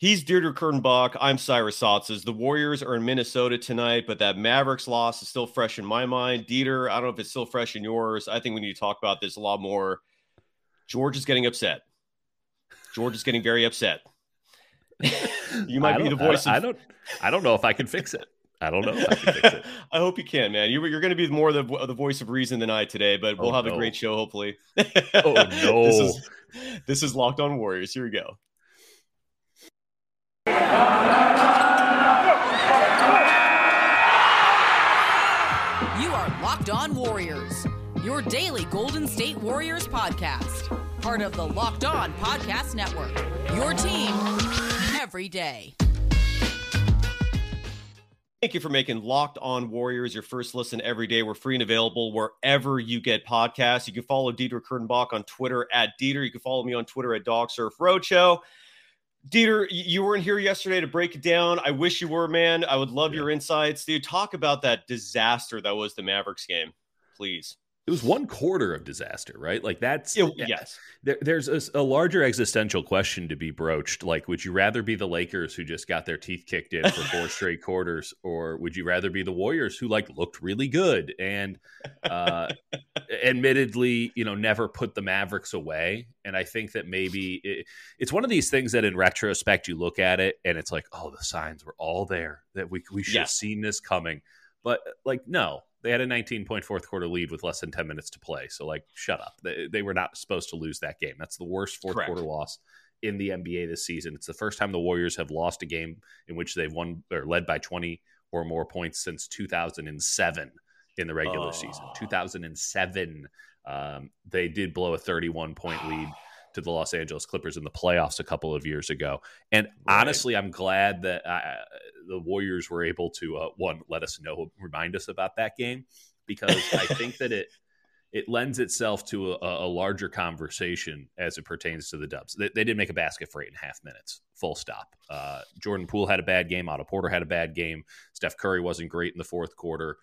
He's Dieter Kurtenbach. I'm Cyrus Saatsaz. The Warriors are in Minnesota tonight, but that Mavericks loss is still fresh in my mind. Dieter, I don't know if it's still fresh in yours. I think we need to talk about this a lot more. George is getting upset. George is getting very upset. you might be the voice. I, of... I don't. I don't know if I can fix it. I don't know if I can fix it. I hope you can, man. You, are going to be more the, the voice of reason than I today, but we'll oh, have no. a great show, hopefully. oh, no. this, is, this is Locked On Warriors. Here we go. You are Locked On Warriors, your daily Golden State Warriors podcast. Part of the Locked On Podcast Network. Your team every day. Thank you for making Locked On Warriors your first listen every day. We're free and available wherever you get podcasts. You can follow Dieter Kurtenbach on Twitter at Dieter. You can follow me on Twitter at Dog Surf Roadshow. Dieter, you weren't here yesterday to break it down. I wish you were, man. I would love yeah. your insights. Dude, talk about that disaster that was the Mavericks game, please it was one quarter of disaster, right? Like that's it, yes. There, there's a, a, larger existential question to be broached. Like, would you rather be the Lakers who just got their teeth kicked in for four straight quarters, or would you rather be the Warriors who like looked really good and, uh, admittedly, you know, never put the Mavericks away? And I think that maybe it, it's one of these things that in retrospect you look at it and it's like, oh, the signs were all there that we we should yeah. have seen this coming. But like, no, they had a 19 point fourth quarter lead with less than 10 minutes to play. So, like, shut up. They, they were not supposed to lose that game. That's the worst fourth Correct. quarter loss in the NBA this season. It's the first time the Warriors have lost a game in which they've won or led by 20 or more points since 2007 in the regular oh. season. 2007. Um, they did blow a 31 point lead to the Los Angeles Clippers in the playoffs a couple of years ago. And right. honestly, I'm glad that I, the Warriors were able to uh, one let us know, remind us about that game because I think that it it lends itself to a, a, larger conversation as it pertains to the Dubs. They, they, did make a basket for eight and a half minutes, full stop. Uh, Jordan Poole had a bad game. Otto Porter had a bad game. Steph Curry wasn't great in the fourth quarter.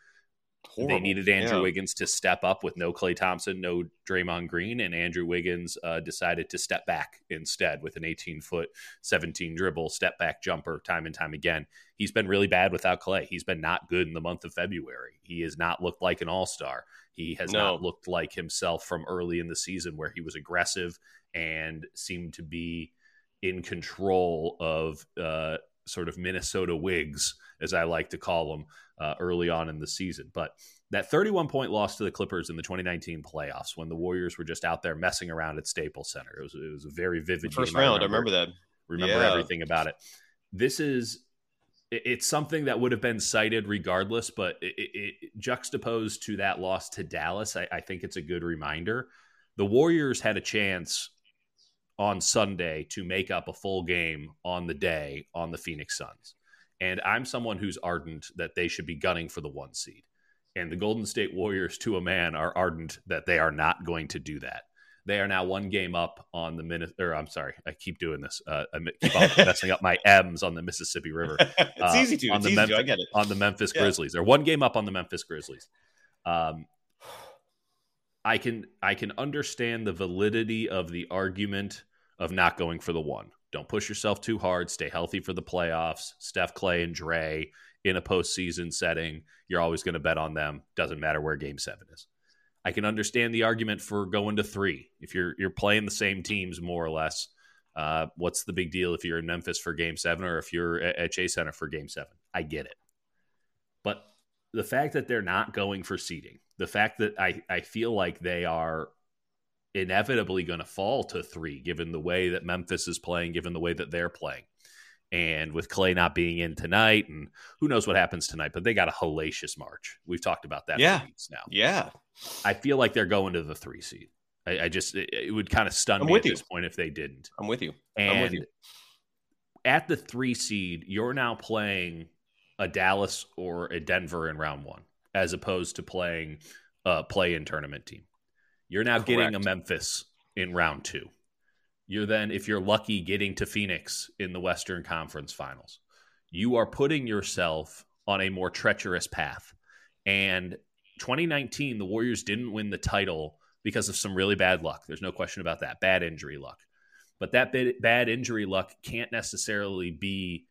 Horrible. They needed Andrew yeah. Wiggins to step up with no Klay Thompson, no Draymond Green, and Andrew Wiggins uh, decided to step back instead with an 18 foot, 17 dribble, step back jumper time and time again. He's been really bad without Klay. He's been not good in the month of February. He has not looked like an all star. He has no. not looked like himself from early in the season where he was aggressive and seemed to be in control of uh, sort of Minnesota wigs, as I like to call them, uh, early on in the season. But that 31 point loss to the Clippers in the 2019 playoffs when the Warriors were just out there messing around at Staples Center. It was, it was a very vivid first round. I remember, I remember that. Remember yeah. everything about it. This is it's something that would have been cited regardless, but it, it, it juxtaposed to that loss to Dallas, I, I think it's a good reminder. The Warriors had a chance on Sunday to make up a full game on the day on the Phoenix Suns. And I'm someone who's ardent that they should be gunning for the one seed. And the Golden State Warriors, to a man, are ardent that they are not going to do that. They are now one game up on the or I'm sorry, I keep doing this. Uh, I keep on messing up my M's on the Mississippi River. it's uh, easy to. On it's the easy to. I get it. On the Memphis yeah. Grizzlies, they're one game up on the Memphis Grizzlies. Um, I can I can understand the validity of the argument of not going for the one. Don't push yourself too hard. Stay healthy for the playoffs. Steph Klay, and Dre in a postseason setting, you're always going to bet on them. Doesn't matter where Game Seven is. I can understand the argument for going to three if you're you're playing the same teams more or less. Uh, what's the big deal if you're in Memphis for Game Seven or if you're at Chase Center for Game Seven? I get it, but the fact that they're not going for seeding, the fact that I I feel like they are inevitably going to fall to three, given the way that Memphis is playing, given the way that they're playing. And with Klay not being in tonight, and who knows what happens tonight, but they got a hellacious March. We've talked about that yeah. now. Yeah. I feel like they're going to the three seed. I, I just, it, it, would kind of stun I'm me at you. this point if they didn't. I'm with you. And I'm with you. At the three seed, you're now playing a Dallas or a Denver in round one, as opposed to playing a play in tournament team. You're now Correct. getting a Memphis in round two. You're then, if you're lucky, getting to Phoenix in the Western Conference Finals. You are putting yourself on a more treacherous path. And 2019, the Warriors didn't win the title because of some really bad luck. There's no question about that. Bad injury luck. But that bad injury luck can't necessarily be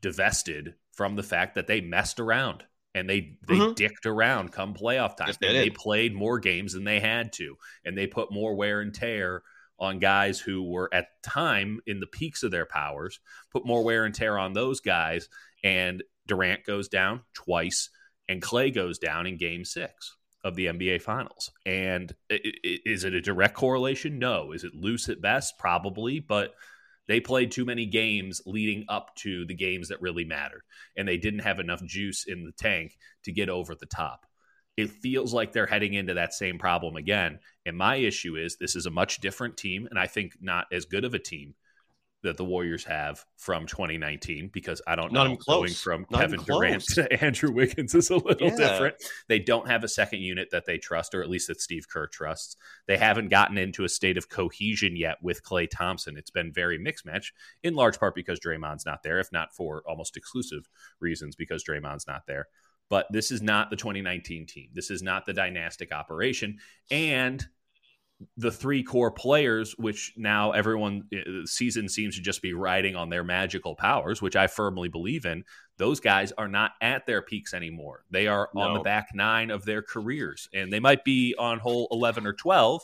divested from the fact that they messed around and they they mm-hmm. dicked around come playoff time. Yes, they, they played more games than they had to, and they put more wear and tear on guys who were at time in the peaks of their powers, put more wear and tear on those guys, and Durant goes down twice, and Klay goes down in Game Six of the NBA Finals. And is it a direct correlation? No. Is it loose at best? Probably, but they played too many games leading up to the games that really mattered, and they didn't have enough juice in the tank to get over the top. It feels like they're heading into that same problem again. And my issue is this is a much different team, and I think not as good of a team that the Warriors have from 2019 because I don't Not know going from Not Kevin Durant to Andrew Wiggins is a little yeah. different. They don't have a second unit that they trust, or at least that Steve Kerr trusts. They haven't gotten into a state of cohesion yet with Klay Thompson. It's been very mixed match, in large part because Draymond's not there, if not for almost exclusive reasons because Draymond's not there. But this is not the 2019 team. This is not the dynastic operation. And the three core players, which now everyone uh, season seems to just be riding on their magical powers, which I firmly believe in. Those guys are not at their peaks anymore. They are no. on the back nine of their careers, and they might be on hole eleven or twelve,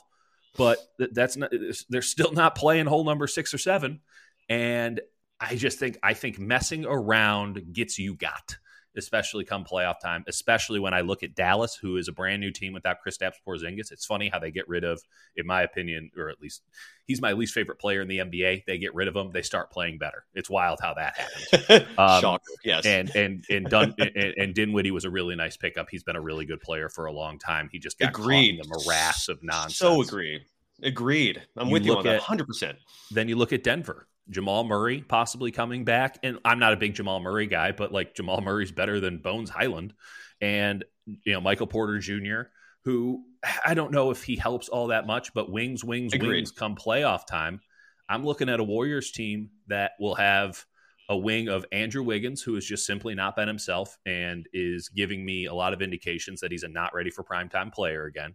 but that's not. They're still not playing hole number six or seven. And I just think I think messing around gets you got especially come playoff time, especially when I look at Dallas, who is a brand new team without Kristaps Porzingis. It's funny how they get rid of, in my opinion, or at least he's my least favorite player in the NBA. They get rid of him, they start playing better. It's wild how that happens. Um, Shocker, yes. And and and Dun and, and, Dinwiddie was a really nice pickup. He's been a really good player for a long time. He just got agreed. caught in the morass of nonsense. So agreed. Agreed. I'm you with you on that 100%. Then you look at Denver Jamal Murray possibly coming back. And I'm not a big Jamal Murray guy, but like Jamal Murray's better than Bones Hyland And, you know, Michael Porter Jr., who I don't know if he helps all that much, but wings, wings, Agreed. wings come playoff time. I'm looking at a Warriors team that will have a wing of Andrew Wiggins, who has just simply not been himself and is giving me a lot of indications that he's a not ready for primetime player again.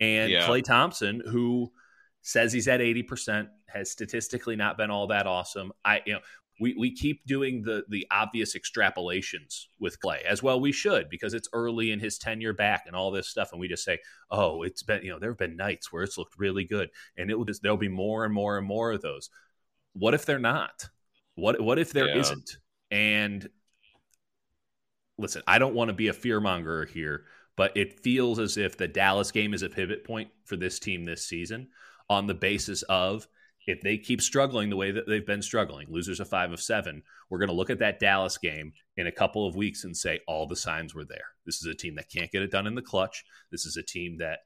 And yeah. Klay Thompson, who says he's at 80%, has statistically not been all that awesome. I, you know, we, we keep doing the the obvious extrapolations with Klay as well. We should because it's early in his tenure back and all this stuff, and we just say, "Oh, it's been you know there have been nights where it's looked really good, and it will just there'll be more and more and more of those." What if they're not? What what if there yeah. not And listen, I don't want to be a fearmonger here, but it feels as if the Dallas game is a pivot point for this team this season on the basis of if they keep struggling the way that they've been struggling, losers of five of seven, we're going to look at that Dallas game in a couple of weeks and say all the signs were there. This is a team that can't get it done in the clutch. This is a team that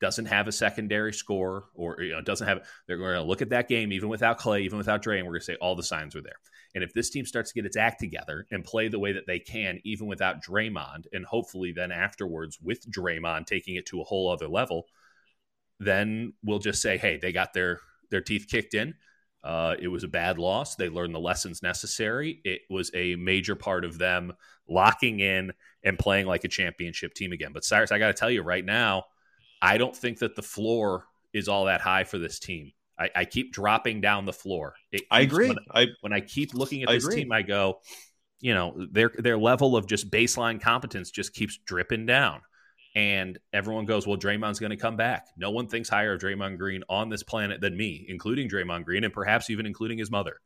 doesn't have a secondary score or you know doesn't have. They're going to look at that game even without Klay even without Dre, and we're going to say all the signs were there. And if this team starts to get its act together and play the way that they can, even without Draymond, and hopefully then afterwards with Draymond taking it to a whole other level then we'll just say, hey, they got their their teeth kicked in. Uh, it was a bad loss. They learned the lessons necessary. It was a major part of them locking in and playing like a championship team again. But Cyrus, I got to tell you right now, I don't think that the floor is all that high for this team. I, I keep dropping down the floor. Keeps, I agree. When I, when I keep looking at this team, I go, you know, their their level of just baseline competence just keeps dripping down and everyone goes, "Well, Draymond's going to come back." No one thinks higher of Draymond Green on this planet than me, including Draymond Green, and perhaps even including his mother.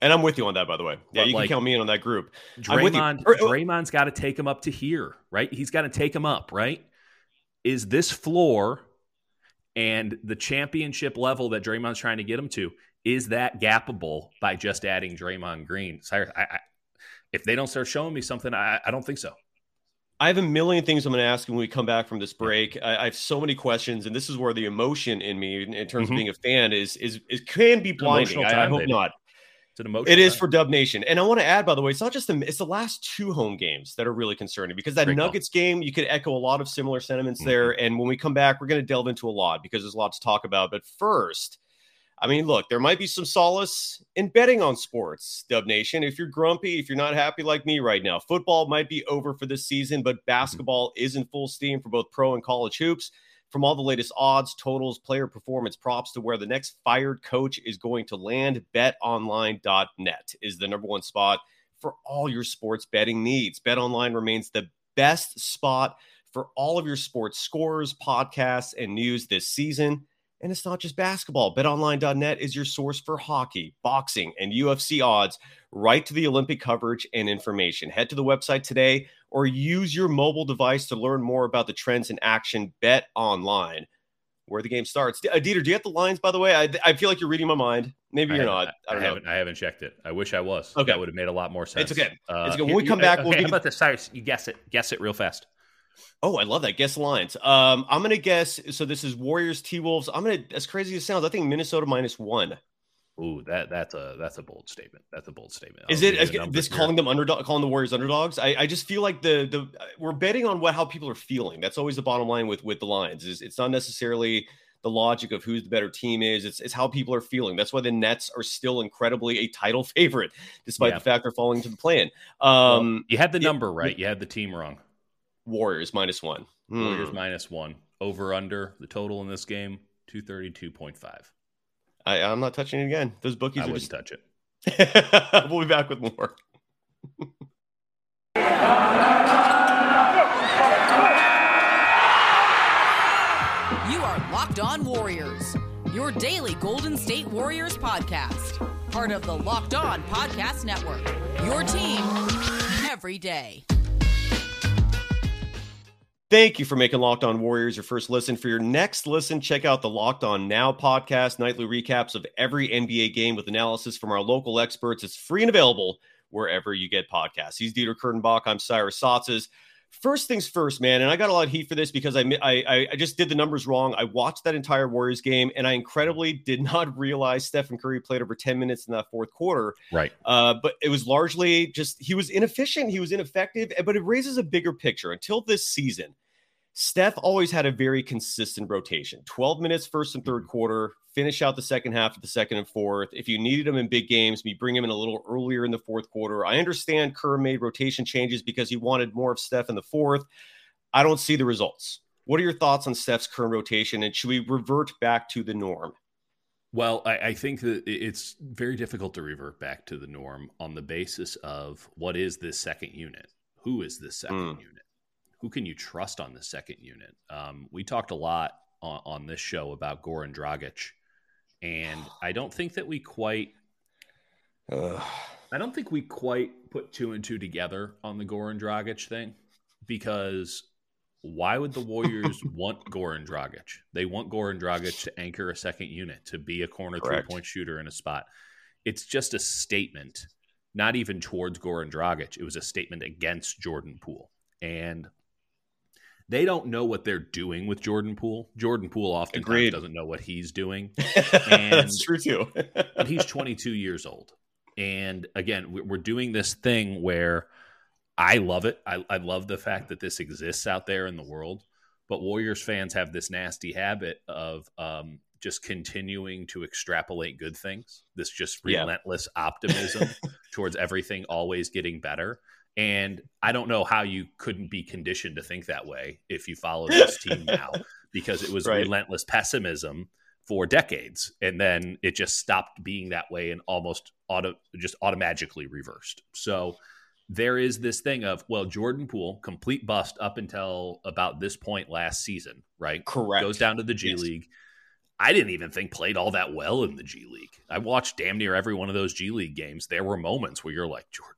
And I'm with you on that, by the way. Yeah, but you like, can count me in on that group. Draymond, er, Draymond's got to take him up to here, right? He's got to take him up, right? Is this floor and the championship level that Draymond's trying to get him to is that gappable by just adding Draymond Green? Cyrus, I, I, if they don't start showing me something, I, I don't think so. I have a million things I'm going to ask when we come back from this break. I, I, have so many questions, and this is where the emotion in me, in, in terms mm-hmm. of being a fan, is is it can be blinding. Time, I, I, hope baby. not. It's an emotional. It is for Dub Nation, and I want to add, by the way, it's not just the it's the last two home games that are really concerning because that Great Nuggets game, you could echo a lot of similar sentiments mm-hmm. there. And when we come back, we're going to delve into a lot because there's a lot to talk about. But first. I mean, look, there might be some solace in betting on sports, Dub Nation. If you're grumpy, if you're not happy like me right now, football might be over for this season, but mm-hmm. basketball mm-hmm. is in full steam for both pro and college hoops. From all the latest odds, totals, player performance props to where the next fired coach is going to land, betonline.net is the number one spot for all your sports betting needs. BetOnline remains the best spot for all of your sports scores, podcasts, and news this season. And it's not just basketball. BetOnline.net is your source for hockey, boxing, and UFC odds, right to the Olympic coverage and information. Head to the website today or use your mobile device to learn more about the trends in action. Bet online, where the game starts. Uh, Dieter, do you have the lines, by the way? I, I feel like you're reading my mind. Maybe you're not. I, I, I haven't. I haven't checked it. I wish I was. Okay. That would have made a lot more sense. It's okay. Uh, it's okay. When we come back, we'll okay, give about this, Cyrus? You guess it. Guess it real fast. Oh, I love that. Guess lines. Um, I'm gonna guess. So this is Warriors T Wolves. I'm gonna, as crazy as it sounds, I think Minnesota minus one. Ooh, that that's a that's a bold statement. That's a bold statement. Is it give you is the number this calling them underdog, calling the Warriors underdogs? I, I just feel like the the we're betting on what how people are feeling. That's always the bottom line with with the lines. Is it's not necessarily the logic of who's the better team is. It's, it's how people are feeling. That's why the Nets are still incredibly a title favorite, despite Yeah. the fact they're falling to the plan. Well, Um, you had the number right. You had the team wrong. Warriors minus one. Hmm. Warriors minus one. Over under the total in this game two thirty two point five. I, I'm not touching it again. Those I bookies are wouldn't just. touch it. we'll be back with more. You are Locked On Warriors, your daily Golden State Warriors podcast. Part of the Locked On Podcast Network. Your team every day. Thank you for making Locked On Warriors your first listen. For your next listen, check out the Locked On Now podcast, nightly recaps of every NBA game with analysis from our local experts. It's free and available wherever you get podcasts. He's Dieter Kurtenbach. I'm Cyrus Saatsaz. First things first, man, and I got a lot of heat for this because I, I I- just did the numbers wrong. I watched that entire Warriors game, and I incredibly did not realize Stephen Curry played over 10 minutes in that fourth quarter. Right. Uh, but it was largely just he was inefficient, he was ineffective, but it raises a bigger picture. Until this season, Steph always had a very consistent rotation 12 minutes first and third quarter, finish out the second half of the second and fourth. If you needed him in big games, you bring him in a little earlier in the fourth quarter. I understand Kerr made rotation changes because he wanted more of Steph in the fourth. I don't see the results. What are your thoughts on Steph's current rotation, and should we revert back to the norm? Well, I, I think that it's very difficult to revert back to the norm on the basis of what is this second unit? Who is this second Mm. unit? Who can you trust on the second unit? Um, we talked a lot on, on this show about Goran Dragic, and I don't think that we quite Ugh. I don't think we quite put two and two together on the Goran Dragic thing because why would the Warriors want Goran Dragic? They want Goran Dragic to anchor a second unit, to be a corner three point shooter in a spot. It's just a statement, not even towards Goran Dragic. It was a statement against Jordan Poole. And they don't know what they're doing with Jordan Poole. Jordan Poole Agreed. doesn't know what he's doing Hmm. That's true too. but he's 22 years old. And again, we- we're doing this thing where I love it. I, I love the fact that this exists out there in the world. But Warriors fans have this nasty habit of um, just continuing to extrapolate good things, this just Yeah. relentless optimism towards everything always getting better. And I don't know how you couldn't be conditioned to think that way if you follow this team now, because it was Right. relentless pessimism for decades, and then it just stopped being that way and almost auto just automatically reversed. So there is this thing of well, Jordan Poole complete bust up until about this point last season, right? Correct. Goes down to the G Yes. League. I didn't even think played all that well in the G League. I watched damn near every one of those G League games. There were moments where you're like, Jordan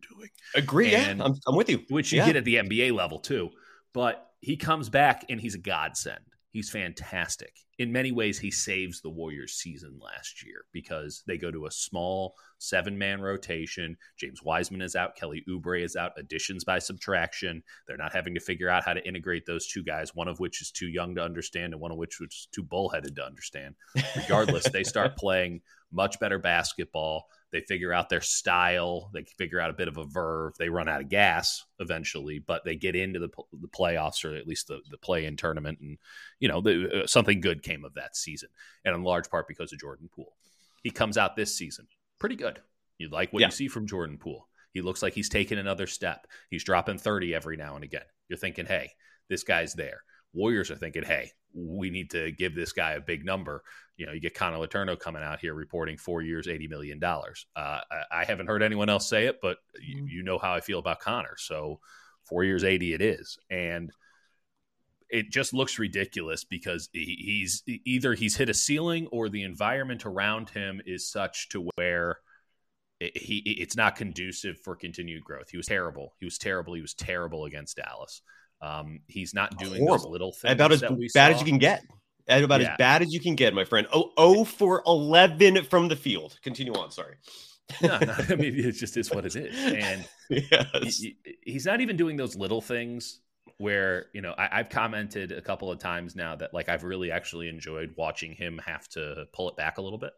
Poole, what the hell are doing? Agree. And- yeah, I'm, I'm with you. which you Yeah. get at the NBA level too. But he comes back and he's a godsend. He's fantastic. In many ways, he saves the Warriors season last year because they go to a small seven man rotation. James Wiseman is out. Kelly Oubre is out. Additions by subtraction. They're not having to figure out how to integrate those two guys, one of which is too young to understand and one of which is too bullheaded to understand. Regardless, they start playing much better basketball. They figure out their style. They figure out a bit of a verve. They run out of gas eventually, but they get into the, the playoffs or at least the, the play in tournament. And, you know, the, uh, something good came of that season. And in large part because of Jordan Poole. He comes out this season pretty good. You like what Yeah. you see from Jordan Poole. He looks like he's taking another step. He's dropping 30 every now and again. You're thinking, hey, this guy's there. Warriors are thinking, hey, we need to give this guy a big number. You know, you get Connor Letourneau coming out here reporting four years, $80 million. Uh, I, I, haven't heard anyone else say it, but you, mm-hmm. you know how I feel about Connor. So four years, 80 it is. And it just looks ridiculous because he's either he's hit a ceiling or the environment around him is such to where he it's not conducive for continued growth. He was terrible. He was terrible. He was terrible against Dallas. Um, he's not doing Horrible. those little things about as bad as you can get. About yeah. as bad as you can get, my friend. Oh, oh for eleven from the field. Continue on. Sorry. no, no, I mean it just is what it is, and yes. he, he's not even doing those little things where you know I, have commented a couple of times now that like I've really actually enjoyed watching him have to pull it back a little bit.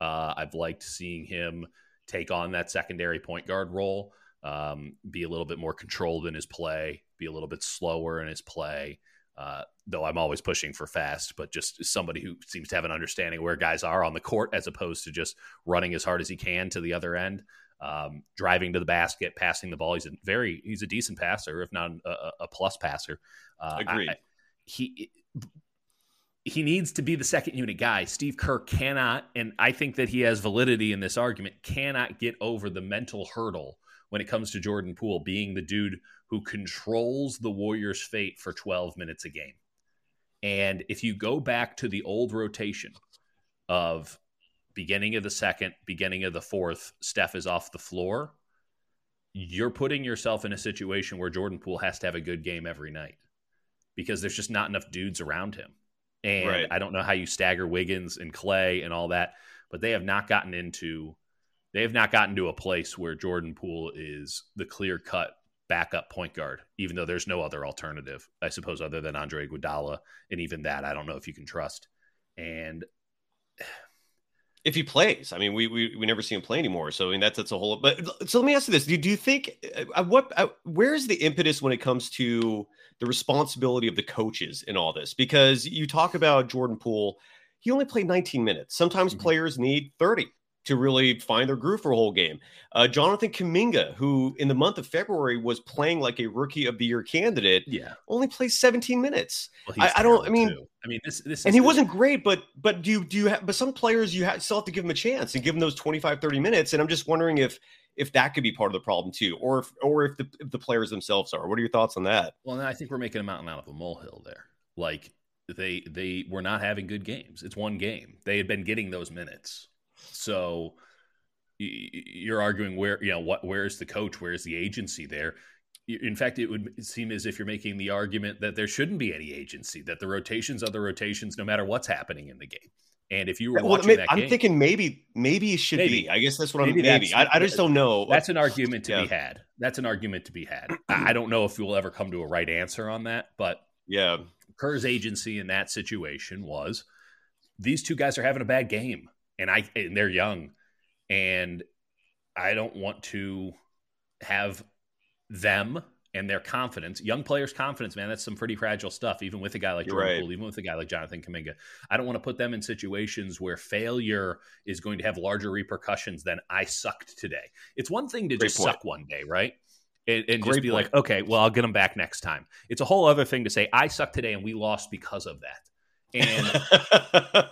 Uh, I've liked seeing him take on that secondary point guard role, um, be a little bit more controlled in his play, be a little bit slower in his play. Uh, though I'm always pushing for fast, but just somebody who seems to have an understanding where guys are on the court as opposed to just running as hard as he can to the other end, um, driving to the basket, passing the ball. He's a very he's a decent passer, if not a, a plus passer. Uh, Agreed. I, he he needs to be the second unit guy. Steve Kerr cannot, and I think that he has validity in this argument, cannot get over the mental hurdle when it comes to Jordan Poole being the dude who controls the Warriors' fate for 12 minutes a game. And if you go back to the old rotation of beginning of the second, beginning of the fourth, Steph is off the floor, you're putting yourself in a situation where Jordan Poole has to have a good game every night because there's just not enough dudes around him. And right. I don't know how you stagger Wiggins and Klay and all that, but they have not gotten into they have not gotten to a place where Jordan Poole is the clear cut backup point guard, even though there's no other alternative, I suppose, other than Andre Iguodala, and even that I don't know if you can trust. And if he plays, I mean, we we, we never see him play anymore. So I mean, that's that's a whole. But so let me ask you this: Do, do you think uh, what uh, where is the impetus when it comes to the responsibility of the coaches in all this? Because you talk about Jordan Poole, he only played 19 minutes. Sometimes mm-hmm. players need 30 to really find their groove for a whole game. Uh, Jonathan Kuminga, who in the month of February was playing like a rookie of the year candidate, yeah, only plays 17 minutes. Well, I, I, don't. I mean, too. I mean, this, this, and he wasn't great, but but do you do you have? But some players you have, still have to give them a chance and give them those 25, 30 minutes. And I'm just wondering if if that could be part of the problem too, or if or if the if the players themselves are. What are your thoughts on that? Well, I think we're making a mountain out of a molehill there. Like they they were not having good games. It's one game. They had been getting those minutes. So you're arguing where you know what where's the coach? Where's the agency there? In fact it would seem as if you're making the argument that there shouldn't be any agency that the rotations are the rotations no matter what's happening in the game. And if you were well, watching that i'm game, thinking maybe maybe it should maybe. be i guess that's what maybe i'm maybe I, I, just don't know. that's an argument to yeah. be had. That's an argument to be had. I don't know if we'll ever come to a right answer on that but yeah. Kerr's agency in that situation was these two guys are having a bad game and i and they're young and I don't want to have them and their confidence, young players' confidence, man, that's some pretty fragile stuff, even with a guy like Jordan right. Poole, even with a guy like Jonathan Kuminga. I don't want to put them in situations where failure is going to have larger repercussions than I sucked today. It's one thing to Great just point. suck one day, right? And, and just be point. like, okay, well, I'll get them back next time. It's a whole other thing to say, I sucked today and we lost because of that. And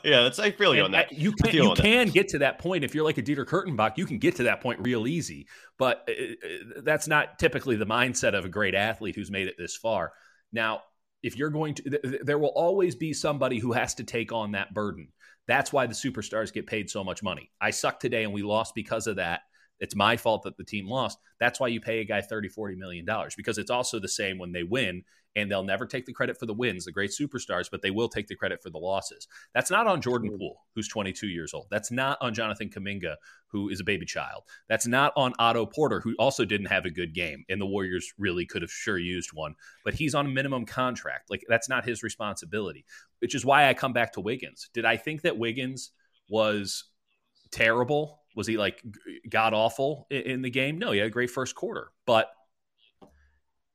yeah, that's I feel you on that. You can you can that. get to that point if you're like a Dieter Kurtenbach. You can get to that point real easy, but uh, uh, that's not typically the mindset of a great athlete who's made it this far. Now, if you're going to, there will always be somebody who has to take on that burden. That's why the superstars get paid so much money. I suck today and we lost because of that. It's my fault that the team lost. That's why you pay a guy 30, 40 million dollars because it's also the same when they win and they'll never take the credit for the wins, the great superstars, but they will take the credit for the losses. That's not on Jordan Poole, who's 22 years old. That's not on Jonathan Kuminga, who is a baby child. That's not on Otto Porter, who also didn't have a good game, and the Warriors really could have sure used one, but he's on a minimum contract. Like, that's not his responsibility, which is why I come back to Wiggins. Did I think that Wiggins was terrible? Was he like god awful in the game? No, he had a great first quarter, but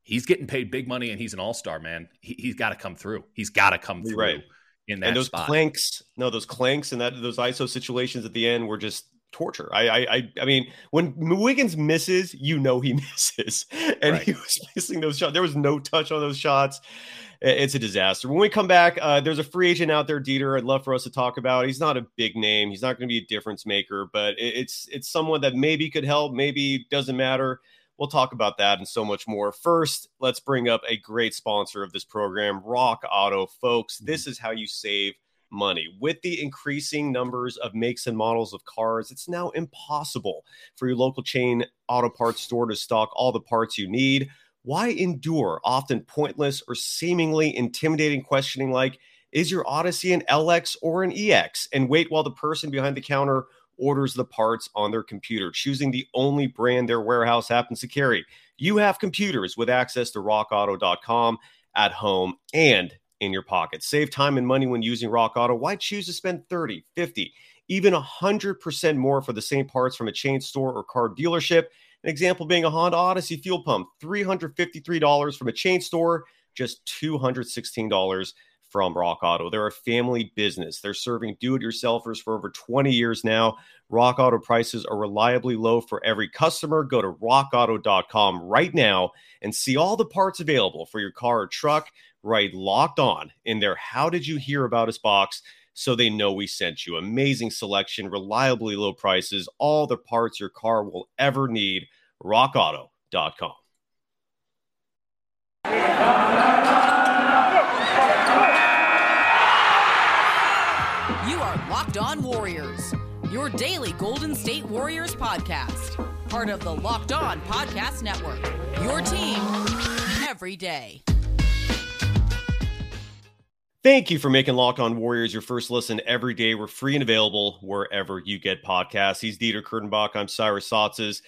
he's getting paid big money and he's an all star, man. He, has got to come through. He's got to come through right. in that. And those spot. clanks, no, those clanks and that those ISO situations at the end were just torture. I, I, I I mean, when Wiggins misses, you know he misses, and right. he was missing those shots. There was no touch on those shots. It's a disaster. When we come back, uh, there's a free agent out there, Dieter. I'd love for us to talk about. He's not a big name. He's not going to be a difference maker, but it's it's someone that maybe could help. Maybe doesn't matter. We'll talk about that and so much more. First, let's bring up a great sponsor of this program, Rock Auto, folks. This mm-hmm. is how you save money. With the increasing numbers of makes and models of cars, it's now impossible for your local chain auto parts store to stock all the parts you need. Why endure often pointless or seemingly intimidating questioning like, is your Odyssey an LX or an EX? And wait while the person behind the counter orders the parts on their computer, choosing the only brand their warehouse happens to carry. You have computers with access to rockauto.com at home and in your pocket. Save time and money when using Rock Auto. Why choose to spend 30, 50, even 100% more for the same parts from a chain store or car dealership? An example being a Honda Odyssey fuel pump, $353 from a chain store, just $216 from Rock Auto. They're a family business. They're serving do it yourselfers for over 20 years now. Rock Auto prices are reliably low for every customer. Go to rockauto.com right now and see all the parts available for your car or truck right locked on in their How Did You Hear About Us box so they know we sent you. Amazing selection, reliably low prices, all the parts your car will ever need. RockAuto.com. On Warriors, your daily Golden State Warriors podcast, part of the Locked On Podcast Network. Your team every day. Thank you for making Locked On Warriors your first listen every day. We're free and available wherever you get podcasts. He's Dieter Kurtenbach. I'm Cyrus Saatsaz.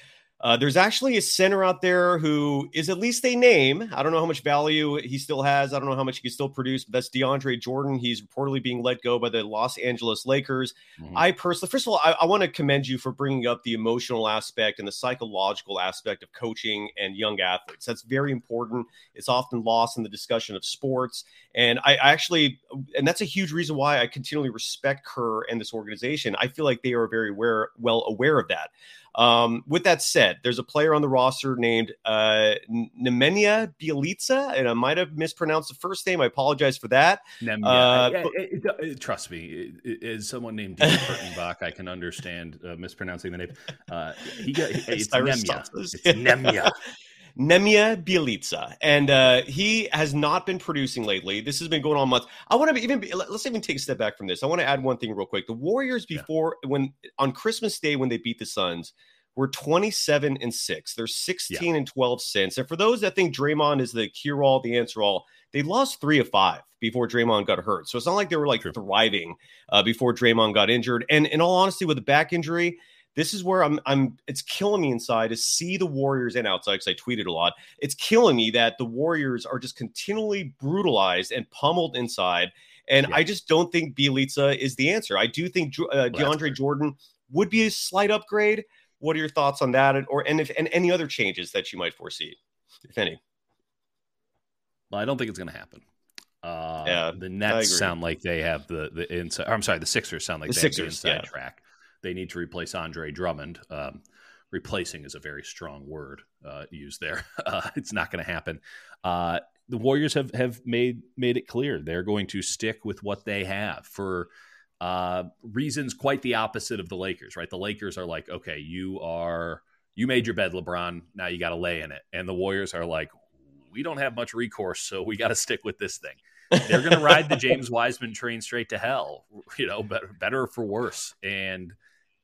Uh, there's actually a center out there who is at least a name. I don't know how much value he still has. I don't know how much he can still produce, but that's DeAndre Jordan. He's reportedly being let go by the Los Angeles Lakers. Mm-hmm. I personally, first of all, I, I want to commend you for bringing up the emotional aspect and the psychological aspect of coaching and young athletes. That's very important. It's often lost in the discussion of sports. And I, I actually, and that's a huge reason why I continually respect Kerr and this organization. I feel like they are very aware, well aware of that. Um, with that said, there's a player on the roster named uh, Nemanja Bjelica, and I might have mispronounced the first name. I apologize for that. Nemanja. Uh, it, it, it, trust me, as someone named Dean Kurtenbach, I can understand uh, mispronouncing the name. Uh, he got, it's Nemanja. It's Nemanja. Nemanja Bjelica, and uh, he has not been producing lately. This has been going on months. I want to even be, let's even take a step back from this. I want to add one thing real quick. The Warriors before yeah. when on Christmas Day when they beat the Suns were 27 and 6. They're 16 yeah. and 12 since. And for those that think Draymond is the cure all, the answer all, they lost three of five before Draymond got hurt. So it's not like they were like True. thriving uh, before Draymond got injured. And in all honesty, with the back injury, this is where I'm I'm it's killing me inside to see the Warriors and outside because I tweeted a lot. It's killing me that the Warriors are just continually brutalized and pummeled inside. And yeah. I just don't think Bjelica is the answer. I do think uh, DeAndre Jordan would be a slight upgrade. What are your thoughts on that, or and if and any other changes that you might foresee, if any? Well, I don't think it's going to happen. Uh, yeah, the Nets sound like they have the the inside. I'm sorry, the Sixers sound like the they Sixers, have the inside yeah. track they need to replace Andre Drummond. Um, replacing is a very strong word uh, used there. Uh, it's not going to happen. Uh, the Warriors have have made made it clear they're going to stick with what they have for uh, reasons quite the opposite of the Lakers. Right? The Lakers are like, okay, you are you made your bed, LeBron. Now you got to lay in it. And the Warriors are like, we don't have much recourse, so we got to stick with this thing. They're going to ride the James Wiseman train straight to hell. You know, better, better for worse. And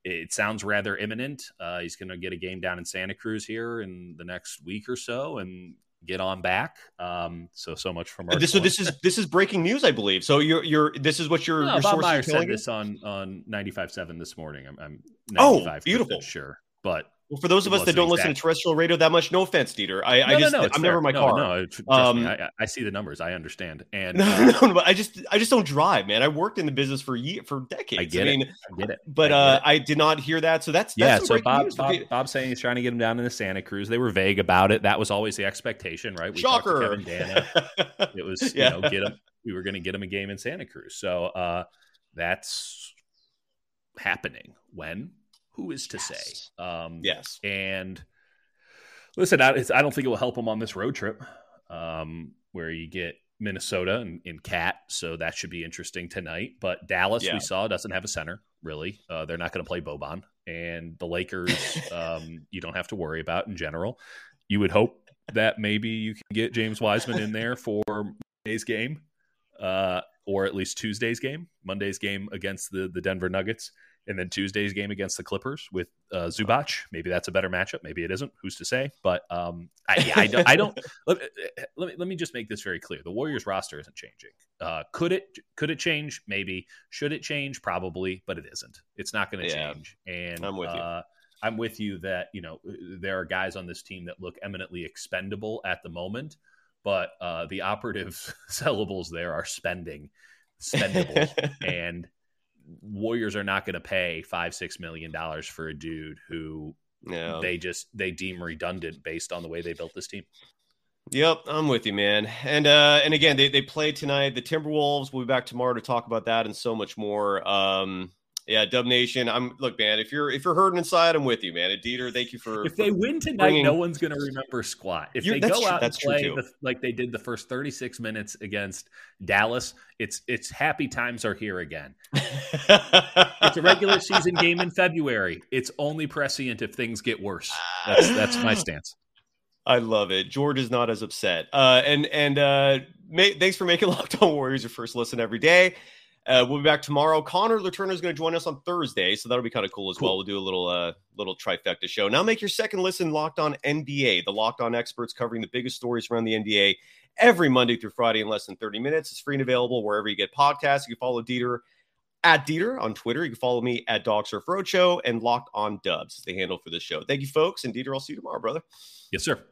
it sounds rather imminent. Uh, he's going to get a game down in Santa Cruz here in the next week or so, and get on back. Um, so so much from our. This, so this is this is breaking news, I believe. So you're you're this is what your, no, your Bob Myers said this on on ninety five seven this morning. I'm, I'm oh beautiful sure, but well, for those of us that don't listen to terrestrial radio that much, no offense, Dieter. I, no, I just, no, no, I'm fair. never in my no, car. No, um, me, I, I, see the numbers. I understand. And no, uh, no, but I just, I just don't drive, man. I worked in the business for year, for decades. I get I mean, it. I get it. But I, uh, it. I did not hear that. So that's, that's yeah. So Bob, Bob, Bob, saying he's trying to get him down in the Santa Cruz. They were vague about it. That was always the expectation, right? We Shocker. Kevin Dana. it was, yeah. you know, get him. We were going to get him a game in Santa Cruz. So uh, that's happening when Who is to yes. say? Um, yes. And listen, I, I, don't think it will help them on this road trip um, where you get Minnesota and, and KAT. So that should be interesting tonight. But Dallas, yeah. we saw, doesn't have a center, really. Uh, they're not going to play Boban. And the Lakers, um, you don't have to worry about in general. You would hope that maybe you can get James Wiseman in there for Monday's game, uh, or at least Tuesday's game, Monday's game against the the Denver Nuggets, and then Tuesday's game against the Clippers with uh, Zubac. Maybe that's a better matchup. Maybe it isn't. Who's to say? But um, I, I, don't. I don't let, let, me let me just make this very clear. The Warriors roster isn't changing. Uh, could it could it change? Maybe. Should it change? Probably. But it isn't. It's not going to yeah, change. And I'm with you. Uh, I'm with you that you know there are guys on this team that look eminently expendable at the moment, but uh, the operative syllables there are spending, spendable, and Warriors are not going to pay five six million dollars for a dude who yeah. they just they deem redundant based on the way they built this team. Yep, I'm with you, man. And uh, and again, they they play tonight. The Timberwolves. We'll be back tomorrow to talk about that and so much more. Um, yeah, Dub Nation. I'm look, man. If you're if you're hurting inside, I'm with you, man. And Dieter, thank you for. If they win tonight, bringing... no one's going to remember squat. If they go out and play the, like they did the first 36 minutes against Dallas, it's it's happy times are here again. it's a regular season game in February. It's only prescient if things get worse. That's that's my stance. I love it. George is not as upset. Uh, and and uh, may, thanks for making Locked On Warriors your first listen every day. Uh, we'll be back tomorrow. Connor Letourneau is going to join us on Thursday, so that'll be kind of cool as cool. well. We'll do a little uh, little trifecta show. Now, make your second listen Locked On NBA, the Locked On experts covering the biggest stories around the NBA every Monday through Friday in less than 30 minutes. It's free and available wherever you get podcasts. You can follow Dieter at Dieter on Twitter. You can follow me at Dog Surf Roadshow and Locked On Dubs is the handle for this show. Thank you, folks, and Dieter, I'll see you tomorrow, brother. Yes, sir.